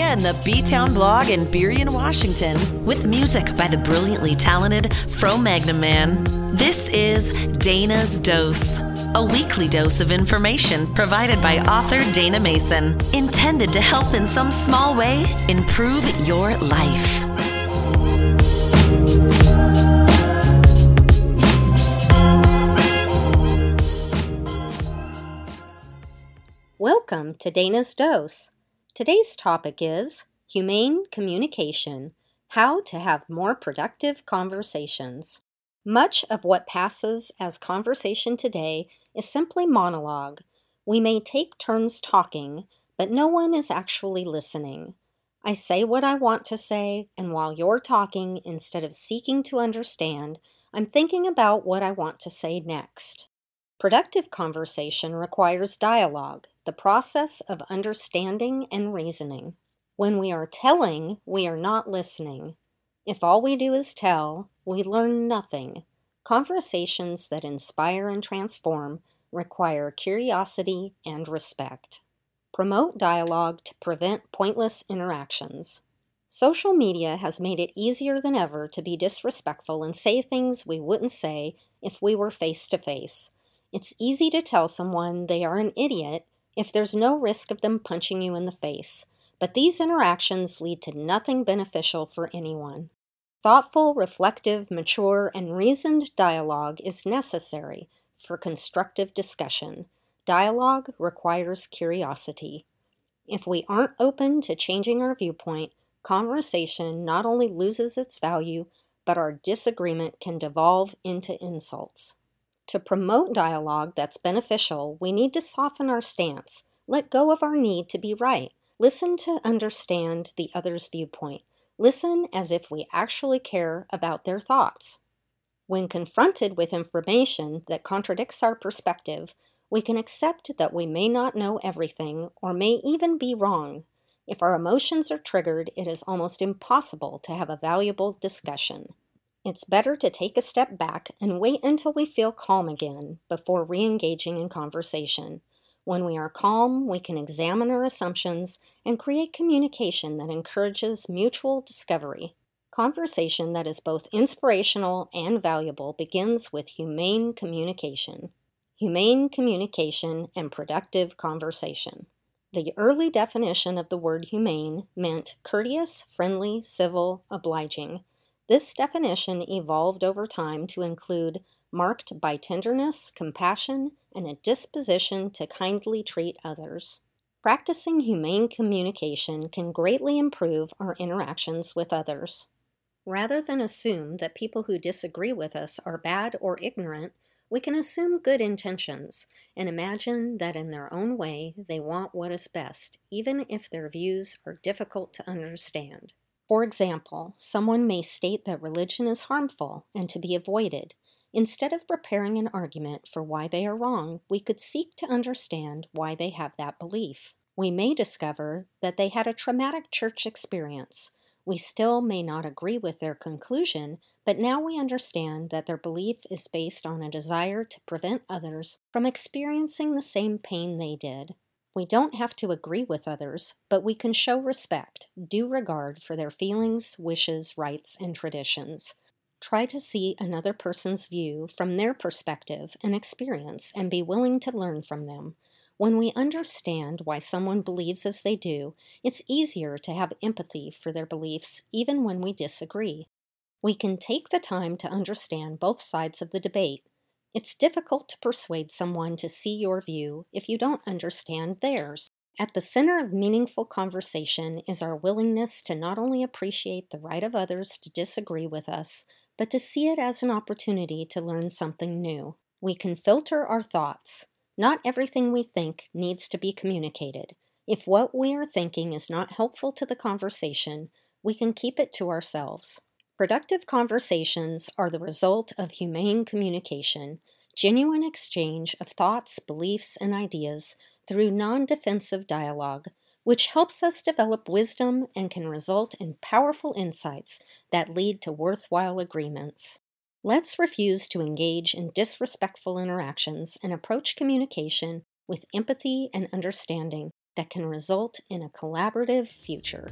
and the B Town blog in Burien, Washington, with music by the brilliantly talented Fro Magnum Man. This is Dayna's Dose, a weekly dose of information provided by author Dayna Mason, intended to help in some small way improve your life. Welcome to Dayna's Dose. Today's topic is Humane Communication How to Have More Productive Conversations. Much of what passes as conversation today is simply monologue. We may take turns talking, but no one is actually listening. I say what I want to say, and while you're talking, instead of seeking to understand, I'm thinking about what I want to say next. Productive conversation requires dialogue, the process of understanding and reasoning. When we are telling, we are not listening. If all we do is tell, we learn nothing. Conversations that inspire and transform require curiosity and respect. Promote dialogue to prevent pointless interactions. Social media has made it easier than ever to be disrespectful and say things we wouldn't say if we were face to face. It's easy to tell someone they are an idiot if there's no risk of them punching you in the face, but these interactions lead to nothing beneficial for anyone. Thoughtful, reflective, mature, and reasoned dialogue is necessary for constructive discussion. Dialogue requires curiosity. If we aren't open to changing our viewpoint, conversation not only loses its value, but our disagreement can devolve into insults. To promote dialogue that's beneficial, we need to soften our stance, let go of our need to be right, listen to understand the other's viewpoint, listen as if we actually care about their thoughts. When confronted with information that contradicts our perspective, we can accept that we may not know everything or may even be wrong. If our emotions are triggered, it is almost impossible to have a valuable discussion. It's better to take a step back and wait until we feel calm again before re engaging in conversation. When we are calm, we can examine our assumptions and create communication that encourages mutual discovery. Conversation that is both inspirational and valuable begins with humane communication. Humane communication and productive conversation. The early definition of the word humane meant courteous, friendly, civil, obliging. This definition evolved over time to include marked by tenderness, compassion, and a disposition to kindly treat others. Practicing humane communication can greatly improve our interactions with others. Rather than assume that people who disagree with us are bad or ignorant, we can assume good intentions and imagine that in their own way they want what is best, even if their views are difficult to understand. For example, someone may state that religion is harmful and to be avoided. Instead of preparing an argument for why they are wrong, we could seek to understand why they have that belief. We may discover that they had a traumatic church experience. We still may not agree with their conclusion, but now we understand that their belief is based on a desire to prevent others from experiencing the same pain they did. We don't have to agree with others, but we can show respect, due regard for their feelings, wishes, rights, and traditions. Try to see another person's view from their perspective and experience and be willing to learn from them. When we understand why someone believes as they do, it's easier to have empathy for their beliefs even when we disagree. We can take the time to understand both sides of the debate it's difficult to persuade someone to see your view if you don't understand theirs. At the center of meaningful conversation is our willingness to not only appreciate the right of others to disagree with us, but to see it as an opportunity to learn something new. We can filter our thoughts. Not everything we think needs to be communicated. If what we are thinking is not helpful to the conversation, we can keep it to ourselves. Productive conversations are the result of humane communication, genuine exchange of thoughts, beliefs, and ideas through non defensive dialogue, which helps us develop wisdom and can result in powerful insights that lead to worthwhile agreements. Let's refuse to engage in disrespectful interactions and approach communication with empathy and understanding. that can result in a collaborative future.